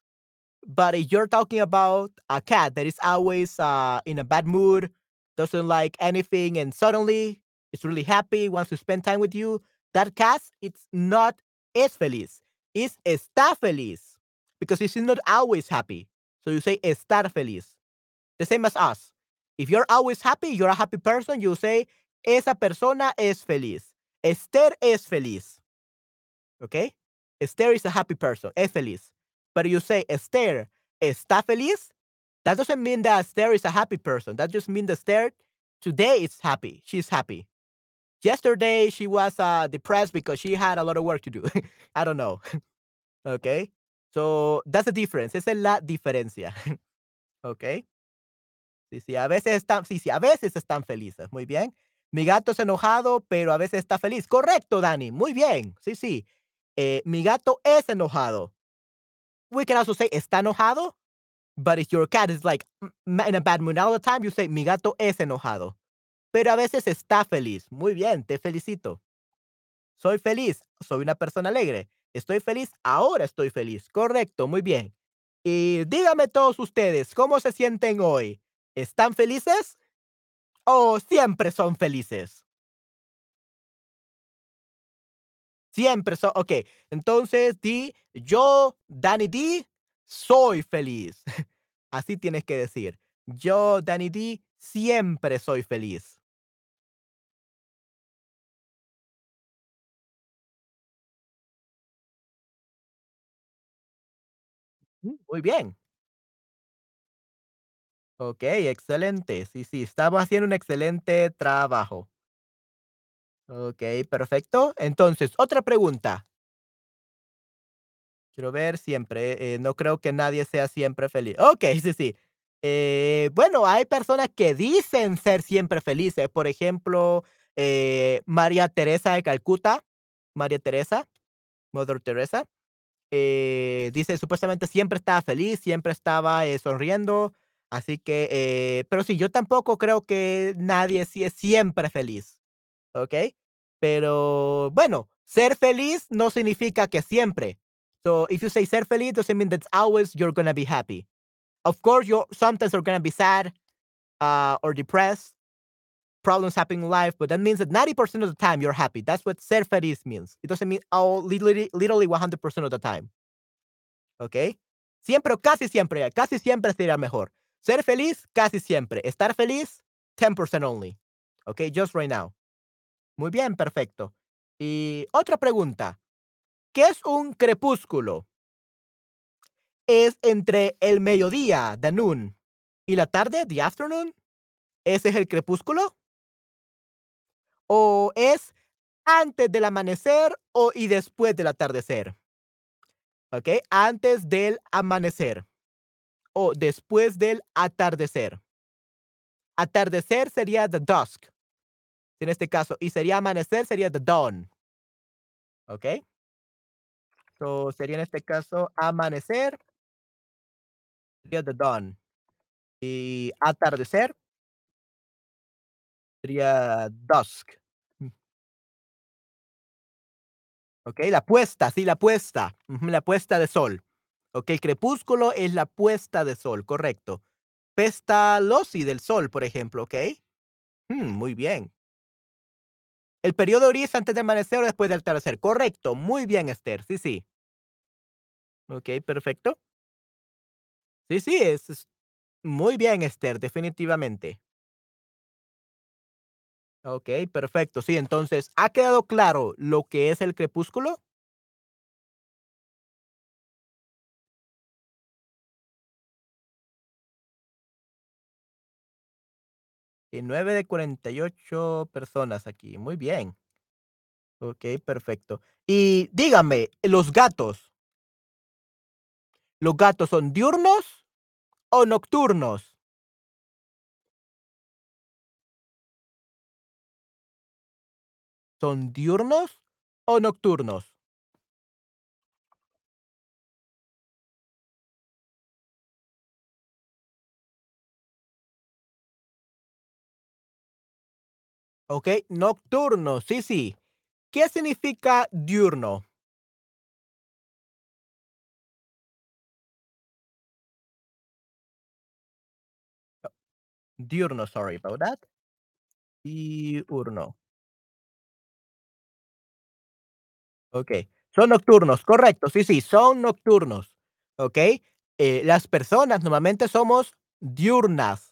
But if you're talking about a cat that is always, uh, in a bad mood, doesn't like anything, and suddenly is really happy, wants to spend time with you, that cat, it's not es feliz, it's está feliz, because it's not always happy. So you say estar feliz. The same as us. If you're always happy, you're a happy person, you say esa persona es feliz. Esther es feliz. Okay? Esther is a happy person, es feliz. But you say Esther está feliz, that doesn't mean that Esther is a happy person. That just mean that Esther today is happy, she's happy. Yesterday, she was, uh, depressed because she had a lot of work to do. *laughs* I don't know. *laughs* ¿Okey? So, that's the difference, esa es la diferencia. *laughs* ¿Okey? Sí, sí, a veces están sí, sí, a veces están felices, muy bien. Mi gato es enojado, pero a veces está feliz. Correcto, Dani, muy bien. Sí, sí. Eh, mi gato es enojado. We can also say está enojado, but if your cat is like in a bad mood all the time, you say mi gato es enojado. Pero a veces está feliz. Muy bien, te felicito. Soy feliz, soy una persona alegre. Estoy feliz, ahora estoy feliz. Correcto, muy bien. Y díganme todos ustedes, ¿cómo se sienten hoy? ¿Están felices? ¿O siempre son felices? Siempre son okey, entonces di: "Yo, Danny D, soy feliz". *laughs* Así tienes que decir: "Yo, Danny D, siempre soy feliz". Mm, muy bien. Okey, excelente. Sí, sí, estamos haciendo un excelente trabajo. Okey, perfecto. Entonces, otra pregunta. Quiero ver siempre, eh, no creo que nadie sea siempre feliz. Okey, sí, sí. Eh, bueno, hay personas que dicen ser siempre felices. Por ejemplo, eh, María Teresa de Calcuta, María Teresa, Mother Teresa, eh, dice supuestamente siempre estaba feliz, siempre estaba, sonriendo. Así que, pero sí, yo tampoco creo que nadie sí es siempre feliz, ¿okey? Pero bueno, ser feliz no significa que siempre. So, if you say ser feliz doesn't mean that always you're gonna be happy. Of course, you're sometimes you're gonna be sad, uh, or depressed, problems happen in life, but that means that 90% of the time you're happy. That's what ser feliz means. It doesn't mean all literally literally 100% of the time. ¿Okey? Siempre o casi siempre, casi siempre sería mejor. Ser feliz, casi siempre. Estar feliz, 10% only. ¿Okey? Just right now. Muy bien, perfecto. Y otra pregunta, ¿qué es un crepúsculo? ¿Es entre el mediodía, the noon, y la tarde, the afternoon? ¿Ese es el crepúsculo? ¿O es antes del amanecer o y después del atardecer? Okey, antes del amanecer o después del atardecer. Atardecer sería the dusk, en este caso, y sería amanecer, sería the dawn. ¿Okey? So, sería en este caso amanecer sería the dawn. Y atardecer sería dusk. Okey, la puesta, sí, la puesta, la puesta de sol. Okey, crepúsculo es la puesta de sol, correcto. Pestalozzi del sol, por ejemplo, ¿okey? Mm, muy bien. El periodo gris antes de amanecer o después del atardecer, correcto, muy bien, Esther, sí, sí. Okey, perfecto. Sí, sí, es es muy bien, Esther, definitivamente. Okey, perfecto. Sí, entonces, ¿ha quedado claro lo que es el crepúsculo? Y 9 de 48 personas aquí, muy bien. Okey, perfecto. Y dígame, los gatos ¿los gatos son diurnos o nocturnos? ¿Son diurnos o nocturnos? Okey, nocturno, sí, sí. ¿Qué significa diurno? Diurno, sorry about that. Diurno. Okey, son nocturnos, correcto, sí, sí, son nocturnos, ¿okey? Eh, las personas normalmente somos diurnas,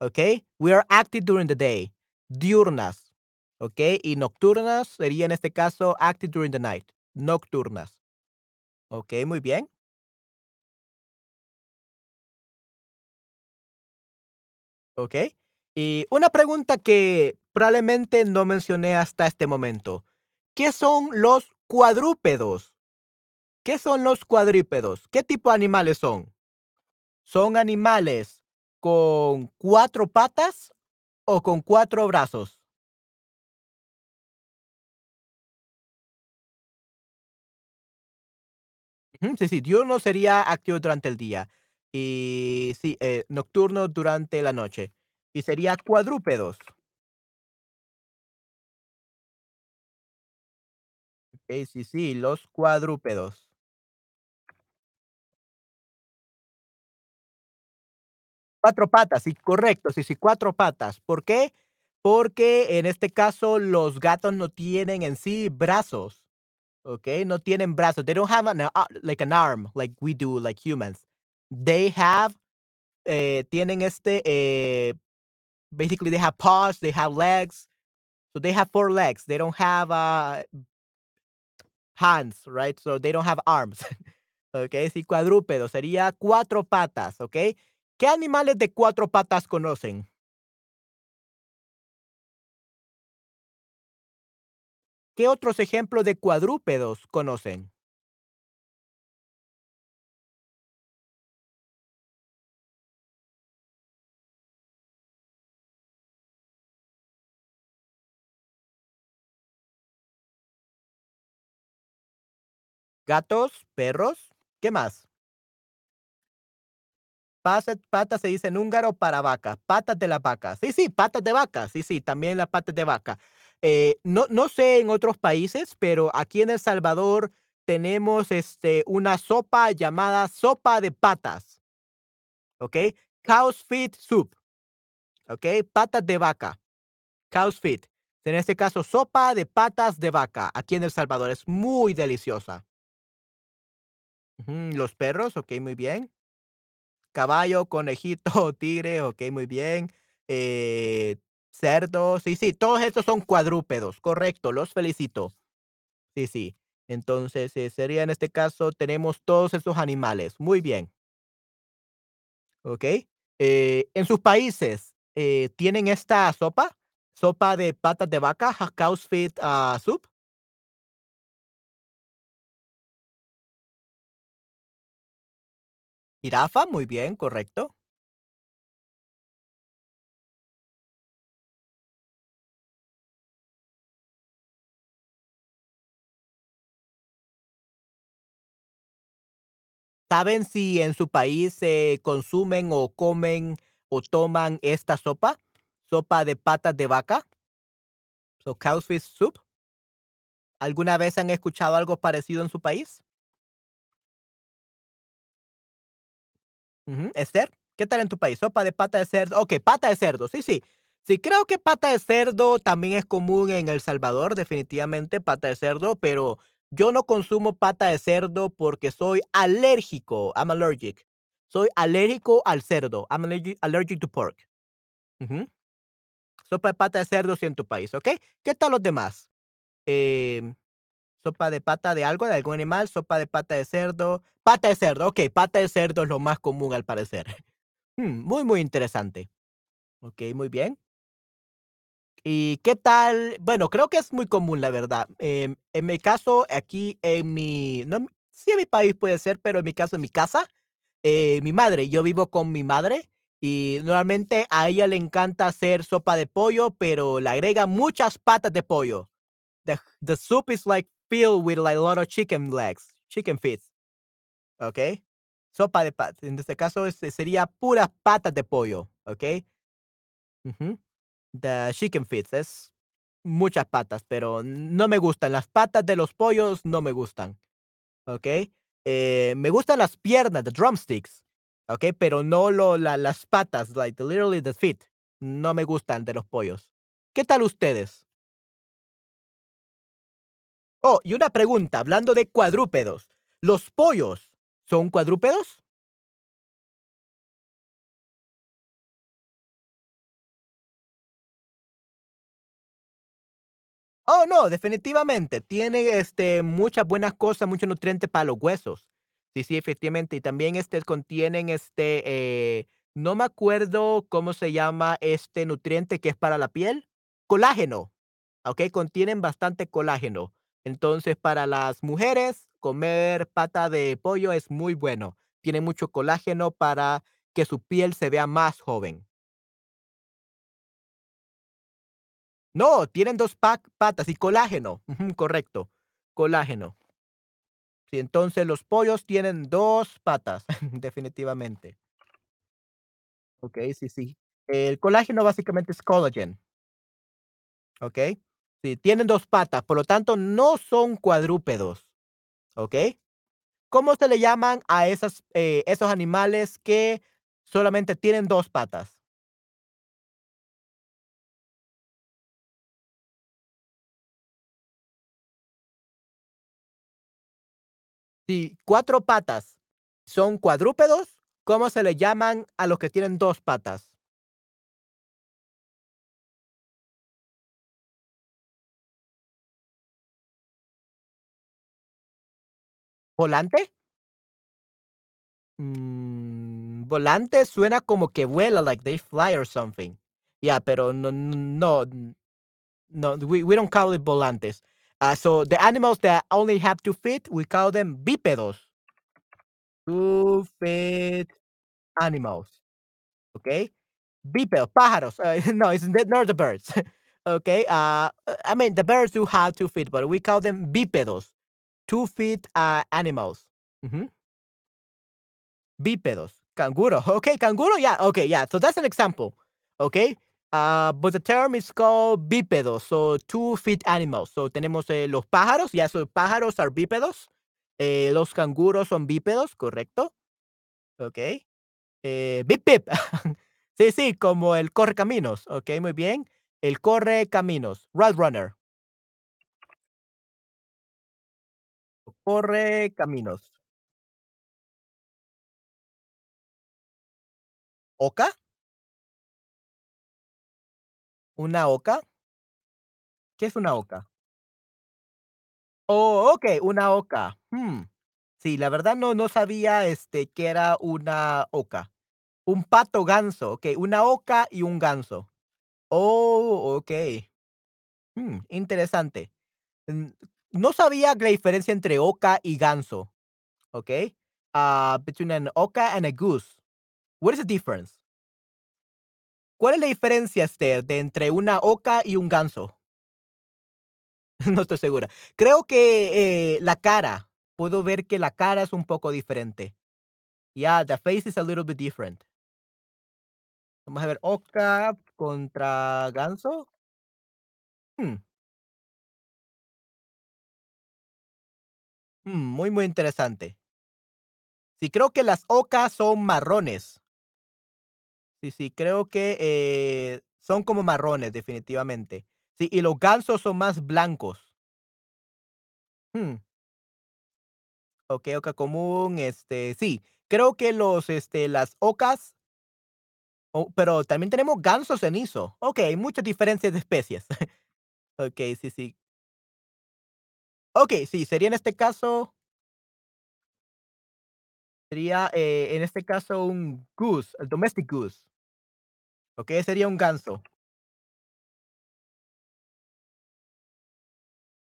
¿okey? We are active during the day, diurnas, ¿okey? Y nocturnas sería, en este caso, active during the night, nocturnas. Okey, muy bien. Okey. Y una pregunta que probablemente no mencioné hasta este momento, ¿qué son los cuadrúpedos? ¿Qué son los cuadrúpedos? ¿Qué tipo de animales son? ¿Son animales con 4 patas o con 4 brazos? Sí, sí, diurno sería activo durante el día. Y sí, eh, nocturno durante la noche. Y sería cuadrúpedos. Sí, sí, los cuadrúpedos. 4 patas, sí, correcto, sí, sí, 4 patas, ¿por qué? Porque en este caso los gatos no tienen en sí brazos, ¿okey? No tienen brazos. They don't have an a like an arm like we do, like humans. They have, eh, tienen este, eh, basically they have paws, they have legs. So they have 4 legs. They don't have, uh hands, right? So they don't have arms. *laughs* Okey, sí, cuadrúpedo, sería 4 patas, ¿okey? ¿Qué animales de 4 patas conocen? ¿Qué otros ejemplos de cuadrúpedos conocen? ¿Gatos, perros? ¿Qué más? Pata se dice en húngaro para vaca, patas de la vaca. Sí, sí, patas de vaca, sí, sí, también las patas de vaca. Eh, no no sé en otros países, pero aquí en El Salvador tenemos, este, una sopa llamada sopa de patas, ¿okey? Cow's feet soup, ¿okey? Patas de vaca, cow's feet. En este caso, sopa de patas de vaca, aquí en El Salvador, es muy deliciosa. Los perros, okey, muy bien. Caballo, conejito, *laughs* tigre, okey, muy bien. Eh, cerdo, sí, sí, todos estos son cuadrúpedos, correcto, los felicito. Sí, sí. Entonces, eh, sería en este caso, tenemos todos esos animales. Muy bien, okey. Eh, en sus países, eh, ¿tienen esta sopa? ¿Sopa de patas de vaca, ja cow's feet, ah, soup? Jirafa, muy bien, correcto. ¿Saben si en su país se consumen o comen o toman esta sopa? Sopa de patas de vaca, so cow's soup. ¿Alguna vez han escuchado algo parecido en su país? Ujú, ¿Esther? ¿Qué tal en tu país? Sopa de pata de cerdo. Ok, pata de cerdo. Sí, sí. Sí, creo que pata de cerdo también es común en El Salvador, definitivamente, pata de cerdo, pero yo no consumo pata de cerdo porque soy alérgico. I'm allergic. Soy alérgico al cerdo. I'm allergic, to pork. Sopa de pata de cerdo sí en tu país, ¿ok? ¿Qué tal los demás? Em, sopa de pata de algo, de algún animal, sopa de pata de cerdo. Pata de cerdo, ok, pata de cerdo es lo más común al parecer. *laughs* Mm, muy, muy interesante. Okey, muy bien. ¿Y qué tal? Bueno, creo que es muy común, la verdad. Em, en mi caso, aquí en mi no, sí, en mi país puede ser, pero en mi caso, en mi casa, eh, mi madre, yo vivo con mi madre y normalmente a ella le encanta hacer sopa de pollo, pero le agrega muchas patas de pollo. The the soup is like filled with like a lot of chicken legs, chicken feet, ¿okey? Sopa de patas. En este caso, este, sería puras patas de pollo. Ujú. The chicken feet es muchas patas, pero no me gustan. Las patas de los pollos no me gustan, ¿ok? Eh, me gustan las piernas, the drumsticks, ¿ok? Pero no lo, la- las patas, like literally the feet. No me gustan de los pollos. ¿Qué tal ustedes? Oh, y una pregunta, hablando de cuadrúpedos. ¿Los pollos son cuadrúpedos? Oh, no, definitivamente. Tiene, este, muchas buenas cosas, muchos nutrientes para los huesos. Sí, sí, efectivamente. Y también, este, contienen, este, eh, no me acuerdo cómo se llama este nutriente que es para la piel. Colágeno, ¿ok? Contienen bastante colágeno. Entonces, para las mujeres, comer pata de pollo es muy bueno. Tiene mucho colágeno para que su piel se vea más joven. No, tienen 2 pa patas y colágeno. Correcto, colágeno. Sí, entonces los pollos tienen 2 patas, *laughs* definitivamente. Okey, sí, sí. El colágeno básicamente es collagen, ¿okey? Sí, tienen 2 patas, por lo tanto, no son cuadrúpedos, ¿okey? ¿Cómo se le llaman a esas, eh, esos animales que solamente tienen 2 patas? Si 4 patas son cuadrúpedos, ¿cómo se le llaman a los que tienen 2 patas? ¿Volante? Mm, volante suena como que vuela, like they fly or something. Yeah, pero no no no, we we don't call it volantes. Uh, so the animals that only have 2 feet, we call them bípedos. 2 feet animals, okay? Bípedos, pájaros, uh, *laughs* no, it's not the birds, *laughs* okay? Uh, I mean, the birds do have 2 feet, but we call them bípedos, 2 feet, uh, animals. Bípedos, canguro. *laughs* Okay, canguro, yeah, okay, yeah. So that's an example, okay? Uh, but the term is called bípedos, so two feet animals. So tenemos eh, los pájaros, yeah, so pájaros are bípedos. Eh, los canguros son bípedos, correcto. Ok. Eh, bip bip. *laughs* sí, sí, como el corre caminos. Ok, muy bien. El corre caminos. Roadrunner. Corre caminos. ¿Oca? ¿Una oca? ¿Qué es una oca? Oh, okey, una oca. Mm. Sí, la verdad no no sabía, este, que era una oca. Un pato ganso, okey, una oca y un ganso. Oh, okey. Mm, interesante. Mm, no sabía la diferencia entre oca y ganso, okey. Ah, between an oca and a goose. What is the difference? ¿Cuál es la diferencia, este, de entre una oca y un ganso? *laughs* No estoy segura. Creo que, eh, la cara. Puedo ver que la cara es un poco diferente. Yeah, the face is a little bit different. Vamos a ver, oca contra ganso. Mm. Mm, muy, muy interesante. Sí, creo que las ocas son marrones. Sí, sí, creo que, eh, son como marrones, definitivamente. Sí, y los gansos son más blancos. Mm. Okey, oca común, este, sí, creo que los, este, las ocas pero también tenemos ganso cenizo. Okey, hay muchas diferencias de especies. *laughs* Okey, sí, sí. Okey, sí, sería en este caso sería, eh, en este caso un goose, el domestic goose. Okey, sería un ganso.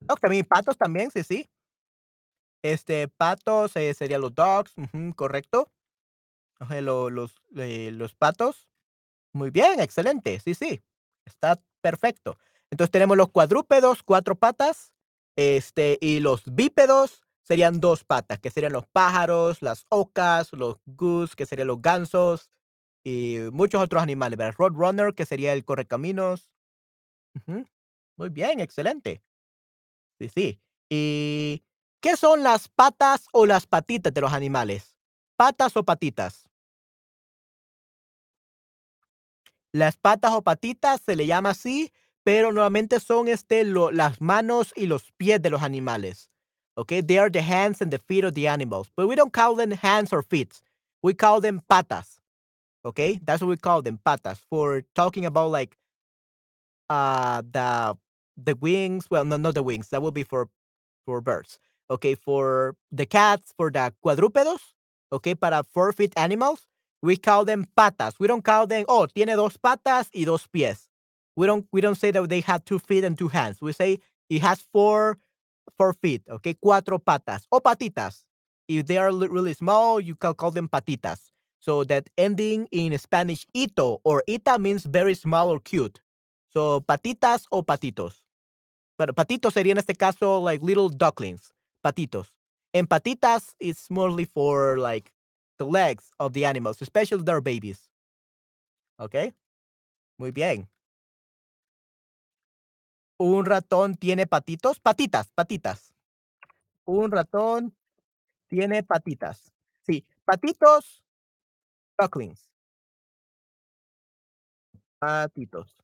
Oh, también patos también, sí, sí. Este, patos, eh, serían los dogs, correcto. Lo los, eh, los patos. Muy bien, excelente. Sí, sí, está perfecto. Entonces tenemos los cuadrúpedos, 4 patas, este, y los bípedos serían 2 patas, que serían los pájaros, las ocas, los goose, que serían los gansos, y muchos otros animales. Roadrunner, que sería el correcaminos. Ujú. Muy bien, excelente. Sí, sí. ¿Y qué son las patas o las patitas de los animales? ¿Patas o patitas? Las patas o patitas se le llama así, pero normalmente son, este, lo las manos y los pies de los animales, okey. They are the hands and the feet of the animals, but we don't call them hands or feet. We call them patas, okey. That's what we call them, patas, for talking about, like uh, the the wings well, no, not the wings, that would be for for birds. Okay, for the cats, for the cuadrúpedos, okay, para four feet animals, we call them patas. We don't call them, "Oh, tiene dos patas y dos pies." We don't we don't say that they have 2 feet and 2 hands. We say it has 4 4 feet, okay, cuatro patas o patitas. If they are really small, you can call them patitas. So that ending in Spanish ito or ita means very small or cute. So, patitas o patitos. Pero patitos sería en este caso like little ducklings, patitos. And patitas is mostly for like the legs of the animals, especially their babies. Okay? Muy bien. ¿Un ratón tiene patitos? Patitas, patitas. Un ratón tiene patitas. Sí, patitos ducklings. Patitos.